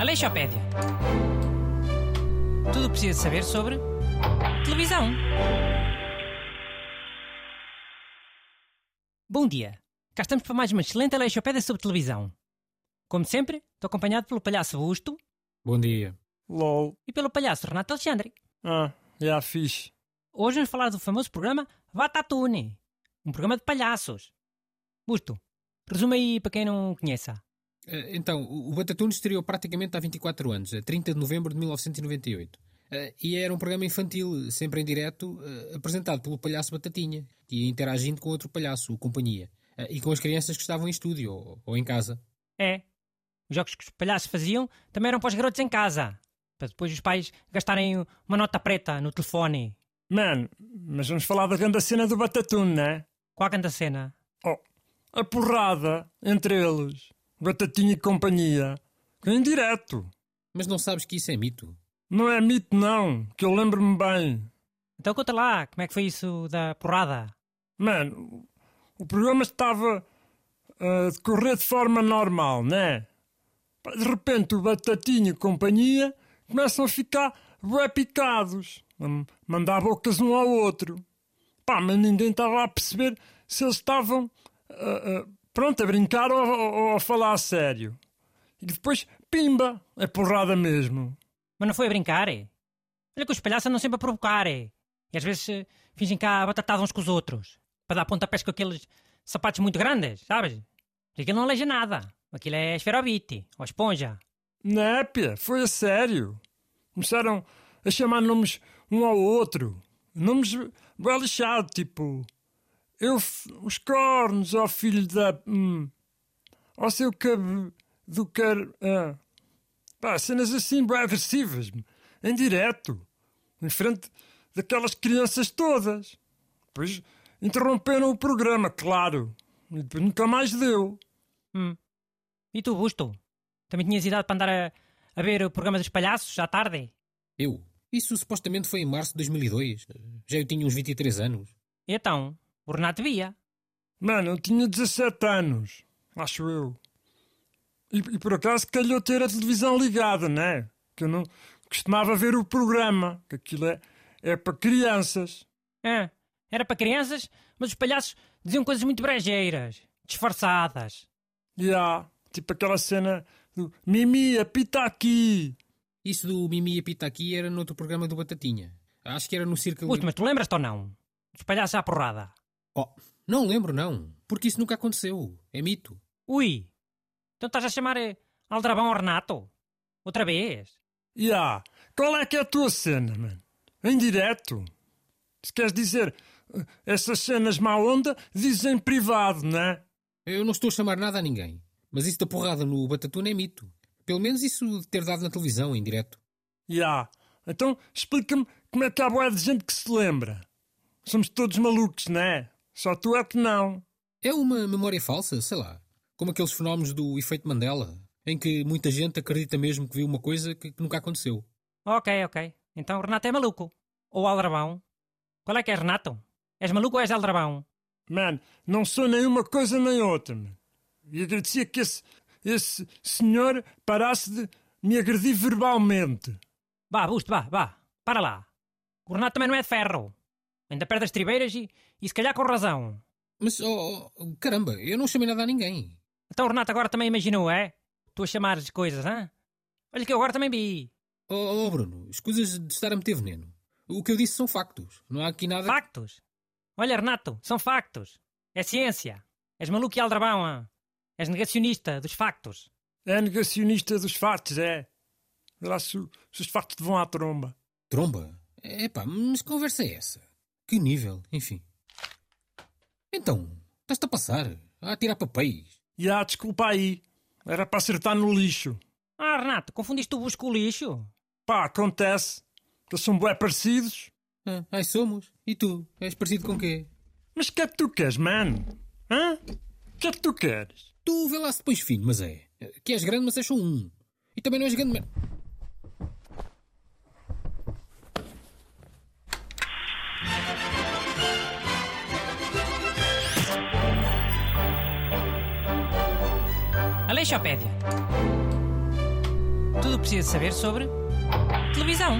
Aleixopédia. Tudo o que precisa saber sobre televisão. Bom dia. Cá estamos para mais uma excelente Aleixopédia sobre televisão. Como sempre, estou acompanhado pelo palhaço Busto Bom dia. LOL. e pelo palhaço Renato Alexandre. Ah, já fixe. Hoje vamos falar do famoso programa Vatatune, um programa de palhaços. Busto, resume aí para quem não conheça. Eh, Então, o Batatunes estreou praticamente há 24 anos, a 30 de novembro de 1998. Eh, E era um programa infantil, sempre em direto, eh, apresentado pelo palhaço Batatinha, e interagindo com outro palhaço, o Companhia, e com as crianças que estavam em estúdio ou, ou em casa. É. Os jogos que os palhaços faziam também eram para os garotos em casa. Para depois os pais gastarem uma nota preta no telefone. Man, mas vamos falar da grande cena do Batatune, né? Qual a grande cena? Oh, a porrada entre eles. Batatinha e companhia. Que é indireto. Mas não sabes que isso é mito? Não é mito, não. Que eu lembro-me bem. Então conta lá, como é que foi isso da porrada? Mano, o programa estava a decorrer de forma normal, né? De repente o Batatinha e companhia começam a ficar bué picados. A mandar bocas um ao outro. Pá, mas ninguém estava a perceber se eles estavam ah, ah, pronto a brincar ou, ou- ou a falar a sério. E depois, pimba, é porrada mesmo. Mas não foi a brincar, é? Olha que os palhaços andam sempre a provocar, é? E às vezes eh, fingem cá batatados uns com os outros. Para dar pontapés com aqueles sapatos muito grandes, sabes? E aquilo não aleja nada. Aquilo é esferovite, ou esponja. Népia, foi a sério. Começaram a chamar nomes um ao outro. Nomes bem lixados, tipo... Eu, os cornos, ó filho da... Hum, ó seu cabo do car... Ah. Pá, cenas assim bem agressivas. Em direto. Em frente daquelas crianças todas. Depois interromperam o programa, claro. E depois nunca mais deu. Hum. E tu, Busto? Também tinhas idade para andar a, a ver o programa dos palhaços à tarde? Eu? Isso supostamente foi em março de 2002. Já eu tinha uns 23 anos. Então, o Renato via. Mano, eu tinha 17 anos, acho eu. E, e por acaso calhou ter a televisão ligada, né? Que eu não costumava ver o programa, que aquilo é, é para crianças. Ah, era para crianças, mas os palhaços diziam coisas muito brejeiras, disfarçadas. E há, tipo aquela cena do Mimi, apita aqui. Isso do Mimi e a Pita aqui era noutro programa do Batatinha. Acho que era no Círculo... Busto, mas tu lembras-te ou não? Dos palhaços à porrada. Oh, não lembro não, porque isso nunca aconteceu. É mito. Ui, então estás a chamar eh, Aldrabão ao Renato? Outra vez? E há, qual é que é a tua cena, mano? Em direto. Se queres dizer eh, essas cenas má onda, dizes em privado, né? Eu não estou a chamar nada a ninguém. Mas isso da porrada no Batatuna é mito. Pelo menos isso de ter dado na televisão, em direto. Ya. Então explica-me como é que há boa de gente que se lembra. Somos todos malucos, não é? Só tu é que não. É uma memória falsa, sei lá. Como aqueles fenómenos do efeito Mandela, em que muita gente acredita mesmo que viu uma coisa que, que nunca aconteceu. Ok, ok. Então o Renato é maluco. Ou Aldrabão. Qual é que é, Renato? És maluco ou és Aldrabão? Man, não sou nenhuma coisa nem outra. man. E agradecia que esse, esse senhor parasse de me agredir verbalmente. Vá, Busto, vá, vá. Para lá. O Renato também não é de ferro. Ainda perde as tribeiras e, e se calhar com razão. Mas, oh, oh, caramba, eu não chamei nada a ninguém. Então o Renato agora também imaginou, é? Tu a chamares coisas, hã? Olha que eu agora também vi. Oh, oh, Bruno, escusas de estar a meter veneno. O que eu disse são factos. Não há aqui nada... Factos. Olha, Renato, são factos. É ciência. És maluco e aldrabão, hã? És negacionista dos factos. É negacionista dos factos, é. Lá se, se os factos te vão à tromba. Tromba? Epá, mas que conversa é essa? Que nível, enfim. Então, estás-te a passar? A tirar papéis? E há, desculpa aí. Era para acertar no lixo. Ah, Renato, confundiste o busco com o lixo? Pá, acontece. Eles são bué parecidos. Ah, ai, somos. E tu? És parecido com quê? Mas o que é que tu queres, mano? Hã? O que é que tu queres? Tu vê lá se pões fino, mas é. Que és grande, mas és só um. E também não és grande, mas... Aleixopédia. Tudo o que precisa saber sobre televisão.